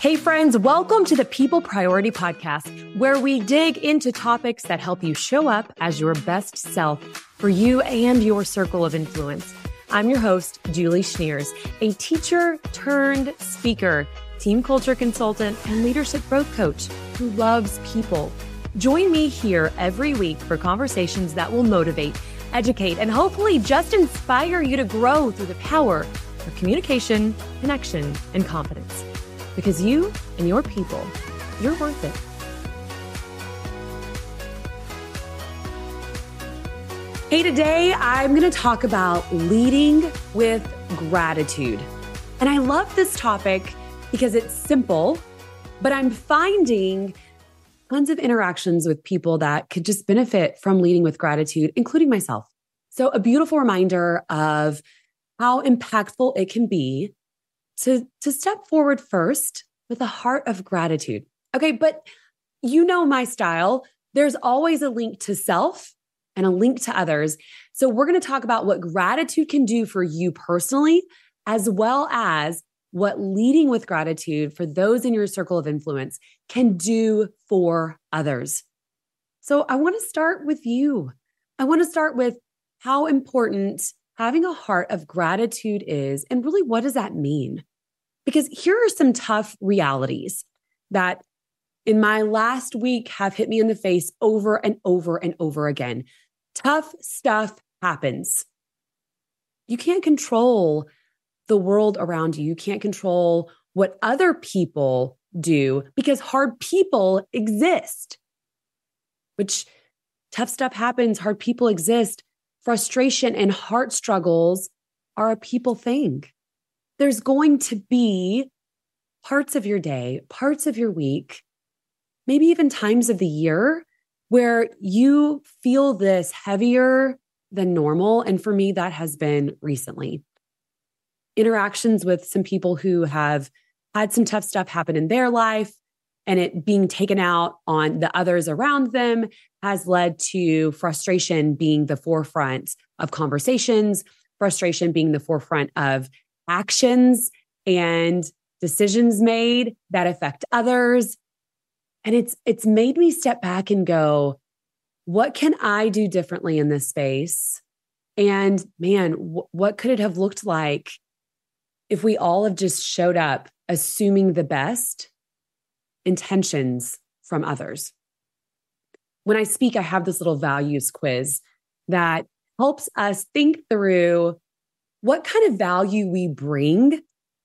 Hey, friends, welcome to the People Priority Podcast, where we dig into topics that help you show up as your best self for you and your circle of influence. I'm your host, Julie Schniers, a teacher turned speaker, team culture consultant, and leadership growth coach who loves people. Join me here every week for conversations that will motivate, educate, and hopefully just inspire you to grow through the power of communication, connection, and confidence because you and your people, you're worth it. Hey, today I'm going to talk about leading with gratitude. And I love this topic because it's simple, but I'm finding tons of interactions with people that could just benefit from leading with gratitude, including myself. So, a beautiful reminder of how impactful it can be to, to step forward first with a heart of gratitude. Okay, but you know my style. There's always a link to self and a link to others. So, we're going to talk about what gratitude can do for you personally, as well as what leading with gratitude for those in your circle of influence can do for others. So, I want to start with you. I want to start with how important having a heart of gratitude is, and really, what does that mean? Because here are some tough realities that in my last week have hit me in the face over and over and over again. Tough stuff happens. You can't control the world around you. You can't control what other people do because hard people exist, which tough stuff happens, hard people exist. Frustration and heart struggles are a people thing there's going to be parts of your day, parts of your week, maybe even times of the year where you feel this heavier than normal. And for me, that has been recently. Interactions with some people who have had some tough stuff happen in their life and it being taken out on the others around them has led to frustration being the forefront of conversations, frustration being the forefront of actions and decisions made that affect others. And it's it's made me step back and go what can i do differently in this space? And man w- what could it have looked like if we all have just showed up assuming the best intentions from others when i speak i have this little values quiz that helps us think through what kind of value we bring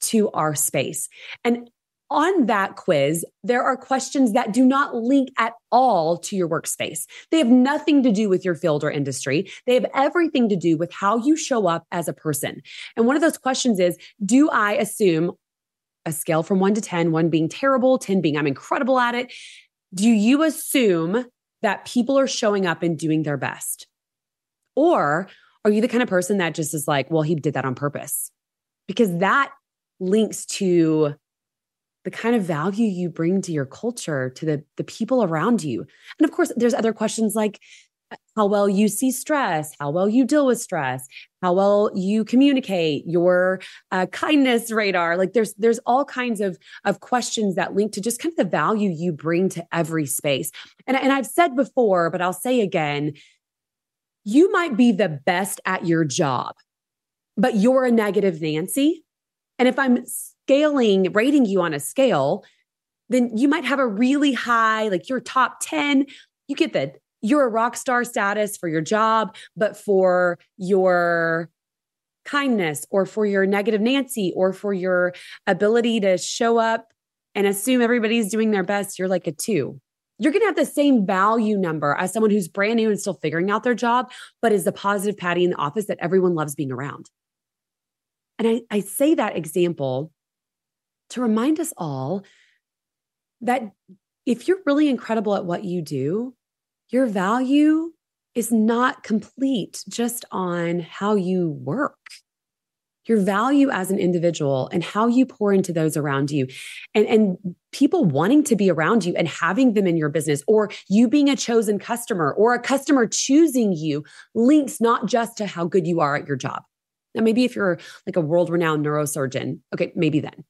to our space. And on that quiz, there are questions that do not link at all to your workspace. They have nothing to do with your field or industry. They have everything to do with how you show up as a person. And one of those questions is Do I assume a scale from one to 10, one being terrible, 10 being I'm incredible at it? Do you assume that people are showing up and doing their best? Or are you the kind of person that just is like, well, he did that on purpose? Because that links to the kind of value you bring to your culture, to the, the people around you. And of course, there's other questions like how well you see stress, how well you deal with stress, how well you communicate, your uh, kindness radar. Like there's there's all kinds of of questions that link to just kind of the value you bring to every space. And and I've said before, but I'll say again, you might be the best at your job, but you're a negative Nancy. And if I'm scaling, rating you on a scale, then you might have a really high, like your top 10. You get the, you're a rock star status for your job, but for your kindness or for your negative Nancy or for your ability to show up and assume everybody's doing their best, you're like a two you're going to have the same value number as someone who's brand new and still figuring out their job, but is the positive Patty in the office that everyone loves being around. And I, I say that example to remind us all that if you're really incredible at what you do, your value is not complete just on how you work your value as an individual and how you pour into those around you and, and people wanting to be around you and having them in your business or you being a chosen customer or a customer choosing you links not just to how good you are at your job. Now, maybe if you're like a world renowned neurosurgeon, okay, maybe then.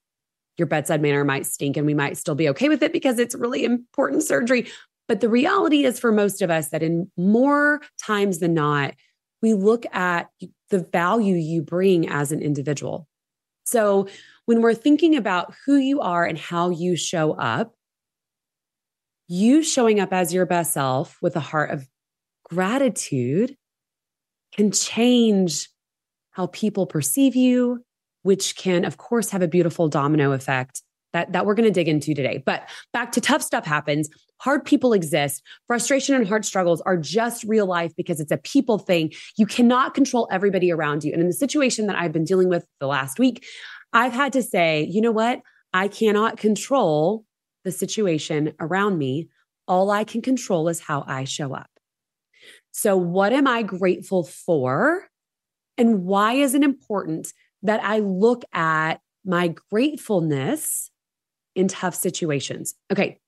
your bedside manner might stink and we might still be okay with it because it's really important surgery. But the reality is for most of us that in more times than not, we look at the value you bring as an individual. So when we're thinking about who you are and how you show up, you showing up as your best self with a heart of gratitude can change how people perceive you, which can, of course, have a beautiful domino effect that, that we're going to dig into today. But back to tough stuff happens. Hard people exist. Frustration and hard struggles are just real life because it's a people thing. You cannot control everybody around you. And in the situation that I've been dealing with the last week, I've had to say, you know what? I cannot control the situation around me. All I can control is how I show up. So, what am I grateful for? And why is it important that I look at my gratefulness in tough situations? Okay.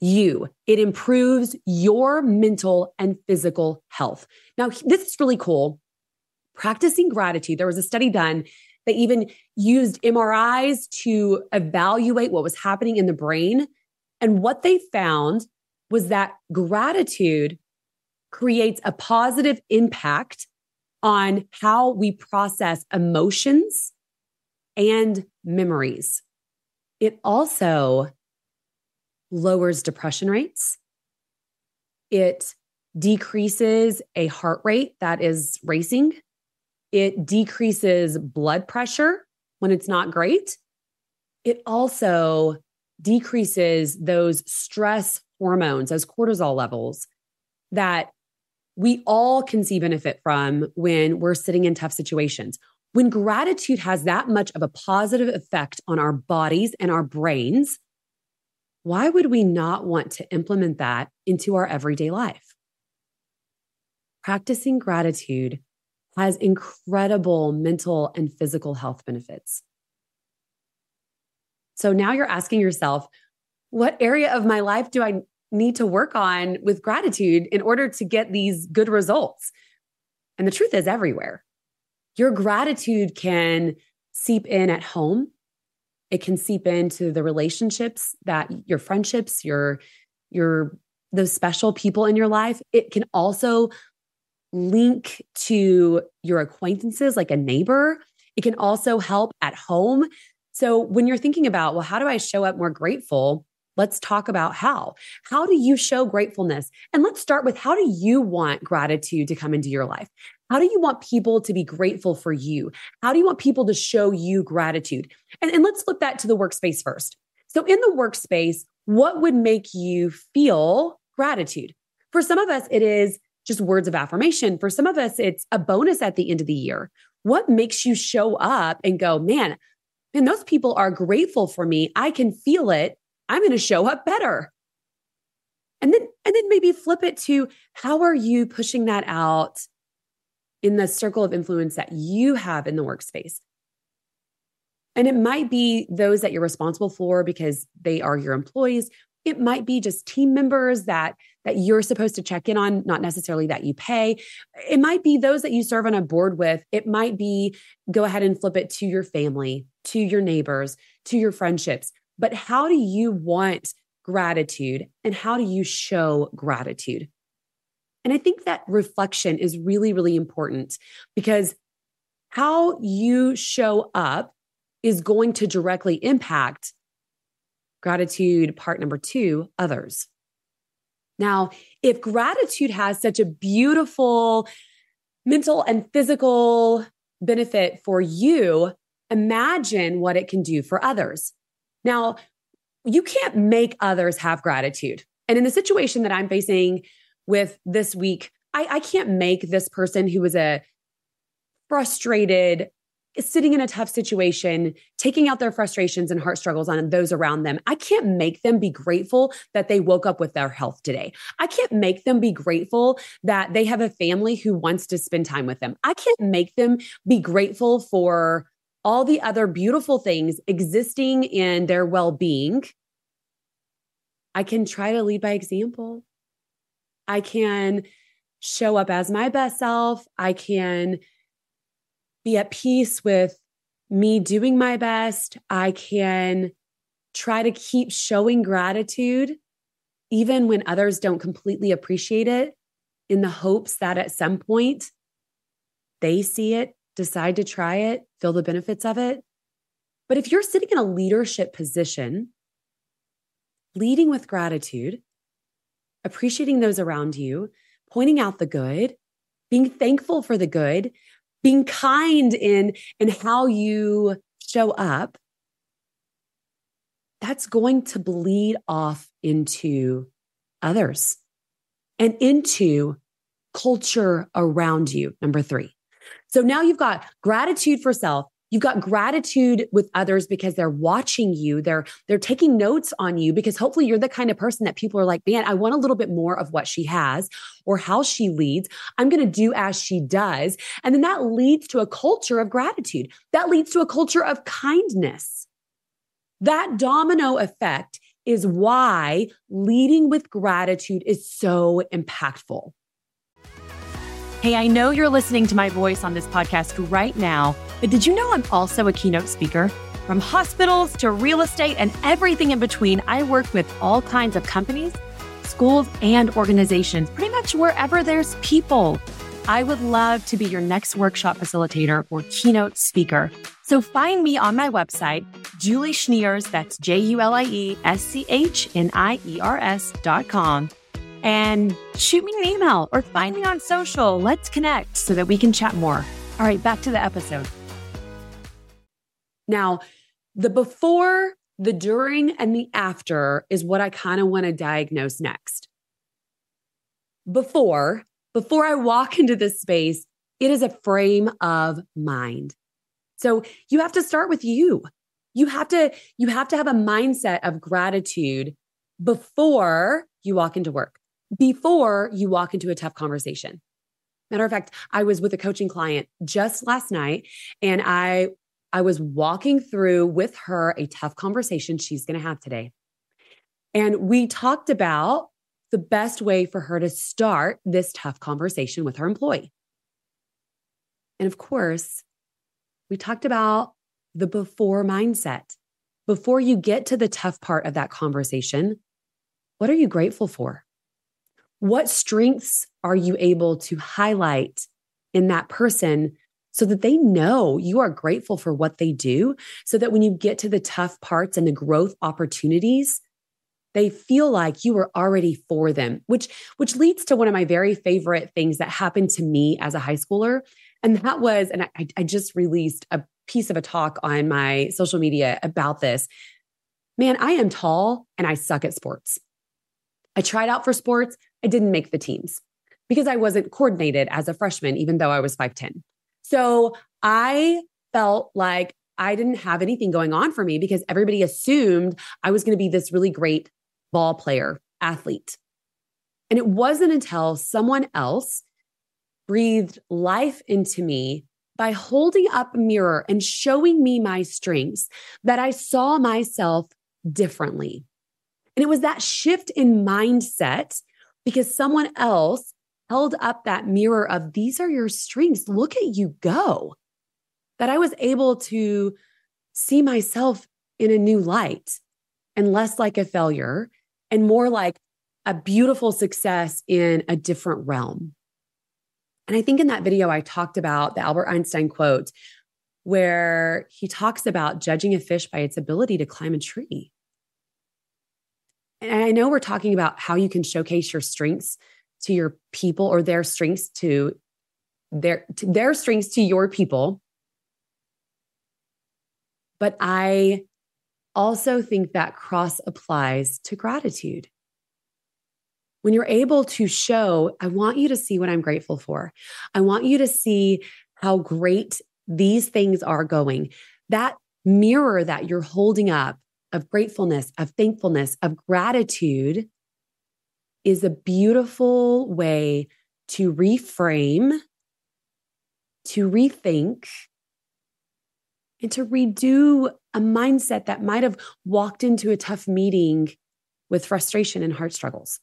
You, it improves your mental and physical health. Now, this is really cool. Practicing gratitude, there was a study done they even used MRIs to evaluate what was happening in the brain. And what they found was that gratitude creates a positive impact on how we process emotions and memories. It also lowers depression rates. It decreases a heart rate that is racing. It decreases blood pressure when it's not great. It also decreases those stress hormones, those cortisol levels that we all can see benefit from when we're sitting in tough situations. When gratitude has that much of a positive effect on our bodies and our brains, why would we not want to implement that into our everyday life? Practicing gratitude has incredible mental and physical health benefits. So now you're asking yourself, what area of my life do I need to work on with gratitude in order to get these good results? And the truth is, everywhere. Your gratitude can seep in at home. It can seep into the relationships that your friendships, your, your, those special people in your life. It can also link to your acquaintances, like a neighbor. It can also help at home. So when you're thinking about, well, how do I show up more grateful? Let's talk about how. How do you show gratefulness? And let's start with how do you want gratitude to come into your life? How do you want people to be grateful for you? How do you want people to show you gratitude? And, and let's flip that to the workspace first. So, in the workspace, what would make you feel gratitude? For some of us, it is just words of affirmation. For some of us, it's a bonus at the end of the year. What makes you show up and go, man, and those people are grateful for me. I can feel it. I'm going to show up better. And then, and then maybe flip it to how are you pushing that out in the circle of influence that you have in the workspace? And it might be those that you're responsible for because they are your employees. It might be just team members that that you're supposed to check in on, not necessarily that you pay. It might be those that you serve on a board with. It might be go ahead and flip it to your family, to your neighbors, to your friendships. But how do you want gratitude and how do you show gratitude? And I think that reflection is really, really important because how you show up is going to directly impact Gratitude, part number two, others. Now, if gratitude has such a beautiful mental and physical benefit for you, imagine what it can do for others. Now, you can't make others have gratitude. And in the situation that I'm facing with this week, I, I can't make this person who was a frustrated, sitting in a tough situation, taking out their frustrations and heart struggles on those around them. I can't make them be grateful that they woke up with their health today. I can't make them be grateful that they have a family who wants to spend time with them. I can't make them be grateful for all the other beautiful things existing in their well being. I can try to lead by example. I can show up as my best self. I can be at peace with me doing my best. I can try to keep showing gratitude, even when others don't completely appreciate it, in the hopes that at some point they see it, decide to try it, feel the benefits of it. But if you're sitting in a leadership position, leading with gratitude, appreciating those around you, pointing out the good, being thankful for the good, being kind in in how you show up that's going to bleed off into others and into culture around you number 3 so now you've got gratitude for self You've got gratitude with others because they're watching you. They're they're taking notes on you because hopefully you're the kind of person that people are like, "Man, I want a little bit more of what she has or how she leads. I'm going to do as she does." And then that leads to a culture of gratitude. That leads to a culture of kindness. That domino effect is why leading with gratitude is so impactful. Hey, I know you're listening to my voice on this podcast right now, but did you know I'm also a keynote speaker? From hospitals to real estate and everything in between, I work with all kinds of companies, schools, and organizations, pretty much wherever there's people. I would love to be your next workshop facilitator or keynote speaker. So find me on my website, Julie Schniers, that's J U L I E S C H N I E R S dot com and shoot me an email or find me on social. Let's connect so that we can chat more. All right, back to the episode. Now, the before, the during, and the after is what I kind of want to diagnose next. Before, before I walk into this space, it is a frame of mind. So you have to start with you. You have to you have to have a mindset of gratitude before you walk into work before you walk into a tough conversation. Matter of fact, I was with a coaching client just last night and I I was walking through with her a tough conversation she's going to have today. And we talked about the best way for her to start this tough conversation with her employee. And of course, we talked about the before mindset. Before you get to the tough part of that conversation, what are you grateful for? What strengths are you able to highlight in that person so that they know you are grateful for what they do? So that when you get to the tough parts and the growth opportunities, they feel like you were already for them, which, which leads to one of my very favorite things that happened to me as a high schooler. And that was, and I, I just released a piece of a talk on my social media about this. Man, I am tall and I suck at sports. I tried out for sports. I didn't make the teams because I wasn't coordinated as a freshman, even though I was 5'10. So I felt like I didn't have anything going on for me because everybody assumed I was going to be this really great ball player, athlete. And it wasn't until someone else breathed life into me by holding up a mirror and showing me my strengths that I saw myself differently. And it was that shift in mindset because someone else held up that mirror of these are your strengths. Look at you go. That I was able to see myself in a new light and less like a failure and more like a beautiful success in a different realm. And I think in that video, I talked about the Albert Einstein quote where he talks about judging a fish by its ability to climb a tree. And I know we're talking about how you can showcase your strengths to your people or their strengths to their to their strengths to your people. But I also think that cross applies to gratitude. When you're able to show, I want you to see what I'm grateful for. I want you to see how great these things are going. That mirror that you're holding up of gratefulness, of thankfulness, of gratitude is a beautiful way to reframe, to rethink, and to redo a mindset that might have walked into a tough meeting with frustration and heart struggles.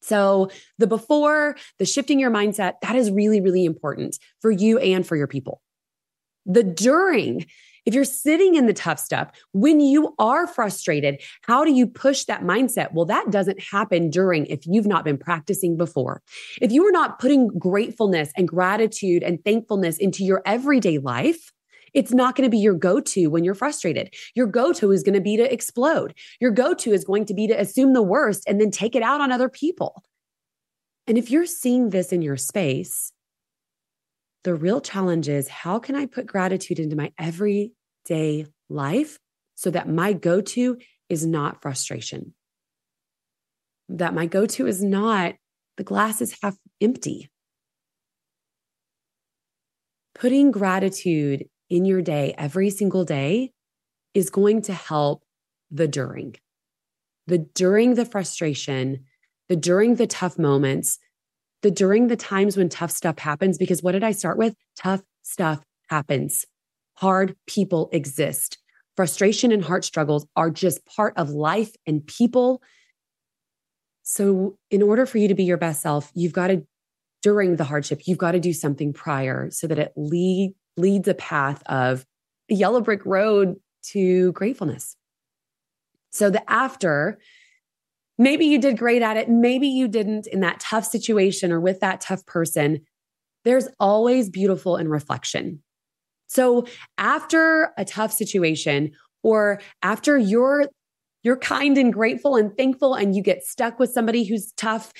So, the before, the shifting your mindset, that is really, really important for you and for your people. The during, if you're sitting in the tough stuff, when you are frustrated, how do you push that mindset? Well, that doesn't happen during if you've not been practicing before. If you are not putting gratefulness and gratitude and thankfulness into your everyday life, it's not going to be your go to when you're frustrated. Your go to is going to be to explode. Your go to is going to be to assume the worst and then take it out on other people. And if you're seeing this in your space, the real challenge is how can I put gratitude into my everyday life so that my go to is not frustration? That my go to is not the glass is half empty. Putting gratitude in your day every single day is going to help the during, the during the frustration, the during the tough moments, the during the times when tough stuff happens, because what did I start with? Tough stuff happens. Hard people exist. Frustration and heart struggles are just part of life and people. So, in order for you to be your best self, you've got to, during the hardship, you've got to do something prior so that it lead, leads a path of a yellow brick road to gratefulness. So, the after Maybe you did great at it. Maybe you didn't in that tough situation or with that tough person. There's always beautiful in reflection. So after a tough situation or after you're you're kind and grateful and thankful and you get stuck with somebody who's tough,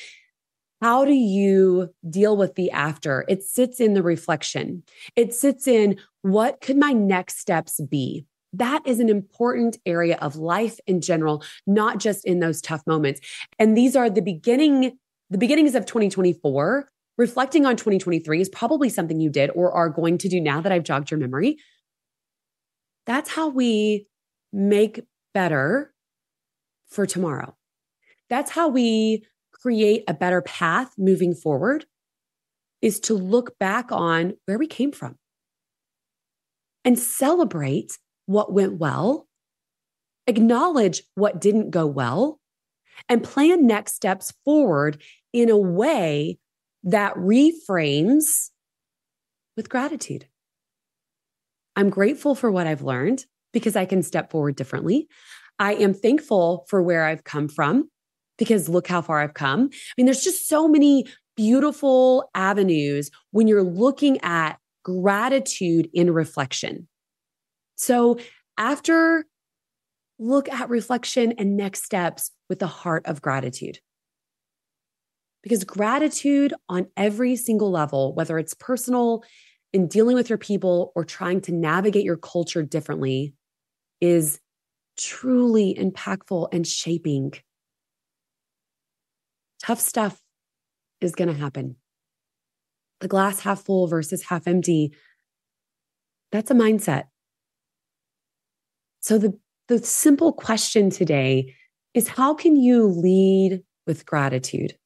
how do you deal with the after? It sits in the reflection. It sits in what could my next steps be? That is an important area of life in general, not just in those tough moments. And these are the beginning, the beginnings of 2024. Reflecting on 2023 is probably something you did or are going to do now that I've jogged your memory. That's how we make better for tomorrow. That's how we create a better path moving forward is to look back on where we came from and celebrate what went well, acknowledge what didn't go well, and plan next steps forward in a way that reframes with gratitude. I'm grateful for what I've learned because I can step forward differently. I am thankful for where I've come from because look how far I've come. I mean, there's just so many beautiful avenues when you're looking at gratitude in reflection. So after look at reflection and next steps with the heart of gratitude. Because gratitude on every single level, whether it's personal, in dealing with your people, or trying to navigate your culture differently, is truly impactful and shaping. Tough stuff is going to happen. The glass half full versus half empty. That's a mindset. So the, the simple question today is how can you lead with gratitude?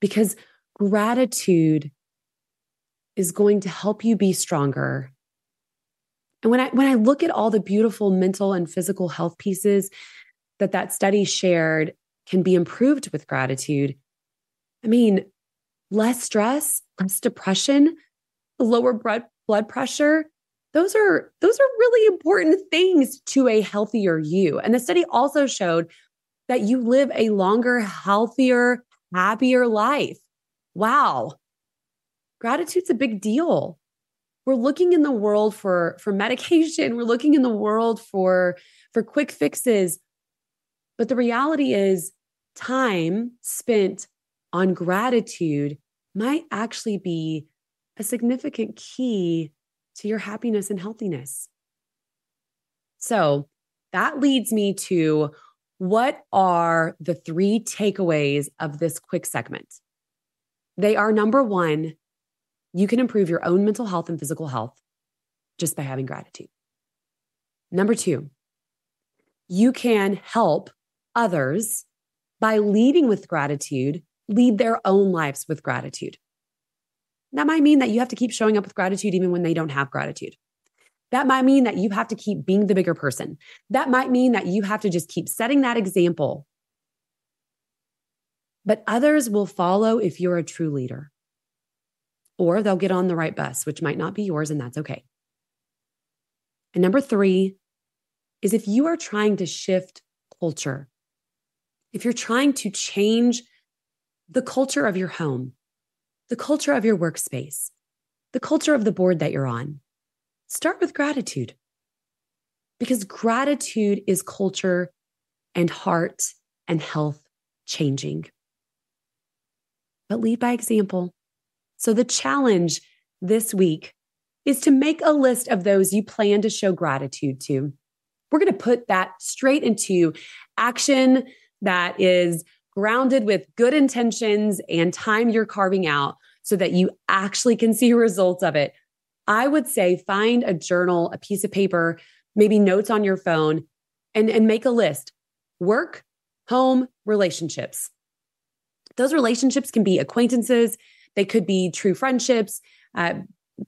Because gratitude is going to help you be stronger. And when I when I look at all the beautiful mental and physical health pieces that that study shared can be improved with gratitude, I mean, less stress, less depression, lower blood blood pressure, those are those are really important things to a healthier you. And the study also showed that you live a longer, healthier, happier life. Wow. Gratitude's a big deal. We're looking in the world for for medication, we're looking in the world for for quick fixes. But the reality is time spent on gratitude might actually be a significant key to your happiness and healthiness. So that leads me to what are the three takeaways of this quick segment? They are number one, you can improve your own mental health and physical health just by having gratitude. Number two, you can help others by leading with gratitude, lead their own lives with gratitude. That might mean that you have to keep showing up with gratitude even when they don't have gratitude. That might mean that you have to keep being the bigger person. That might mean that you have to just keep setting that example. But others will follow if you're a true leader, or they'll get on the right bus, which might not be yours, and that's okay. And number three is if you are trying to shift culture, if you're trying to change the culture of your home, the culture of your workspace, the culture of the board that you're on, start with gratitude. Because gratitude is culture and heart and health changing. But lead by example. So the challenge this week is to make a list of those you plan to show gratitude to. We're going to put that straight into action that is grounded with good intentions and time you're carving out so that you actually can see results of it. I would say find a journal, a piece of paper, maybe notes on your phone, and, and make a list work, home, relationships. Those relationships can be acquaintances, they could be true friendships. Uh,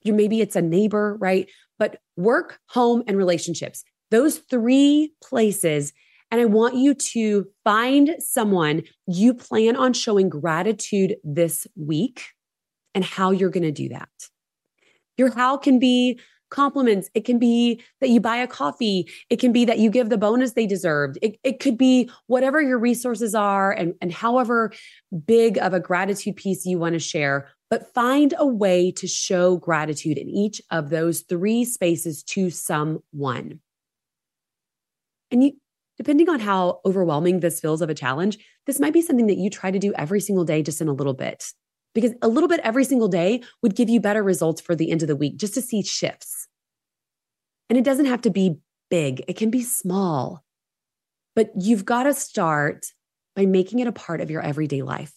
maybe it's a neighbor, right? But work, home, and relationships. Those three places. And I want you to find someone you plan on showing gratitude this week and how you're going to do that. Your how can be compliments. It can be that you buy a coffee. It can be that you give the bonus they deserved. It, it could be whatever your resources are and, and however big of a gratitude piece you want to share. But find a way to show gratitude in each of those three spaces to someone. And you, depending on how overwhelming this feels of a challenge, this might be something that you try to do every single day, just in a little bit because a little bit every single day would give you better results for the end of the week just to see shifts. And it doesn't have to be big, it can be small. But you've got to start by making it a part of your everyday life.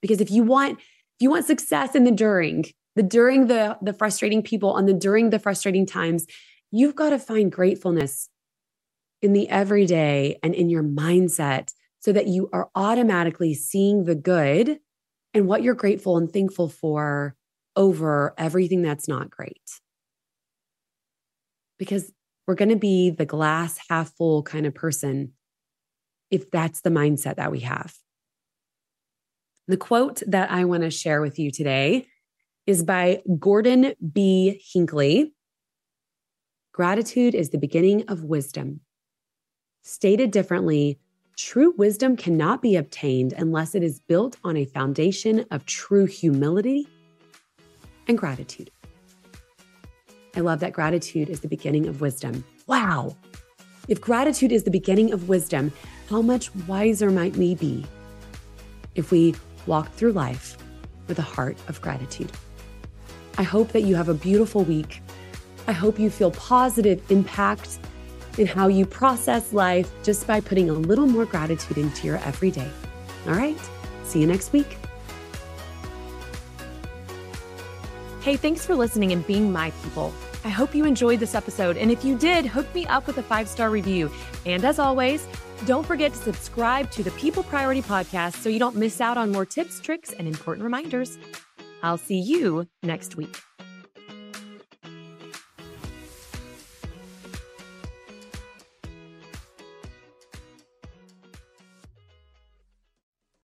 Because if you want if you want success in the during, the during the the frustrating people on the during the frustrating times, you've got to find gratefulness in the everyday and in your mindset so that you are automatically seeing the good and what you're grateful and thankful for over everything that's not great. Because we're going to be the glass half full kind of person if that's the mindset that we have. The quote that I want to share with you today is by Gordon B. Hinckley. Gratitude is the beginning of wisdom. Stated differently, True wisdom cannot be obtained unless it is built on a foundation of true humility and gratitude. I love that gratitude is the beginning of wisdom. Wow. If gratitude is the beginning of wisdom, how much wiser might we be if we walk through life with a heart of gratitude? I hope that you have a beautiful week. I hope you feel positive impact in how you process life just by putting a little more gratitude into your everyday. All right, see you next week. Hey, thanks for listening and being my people. I hope you enjoyed this episode. And if you did, hook me up with a five star review. And as always, don't forget to subscribe to the People Priority Podcast so you don't miss out on more tips, tricks, and important reminders. I'll see you next week.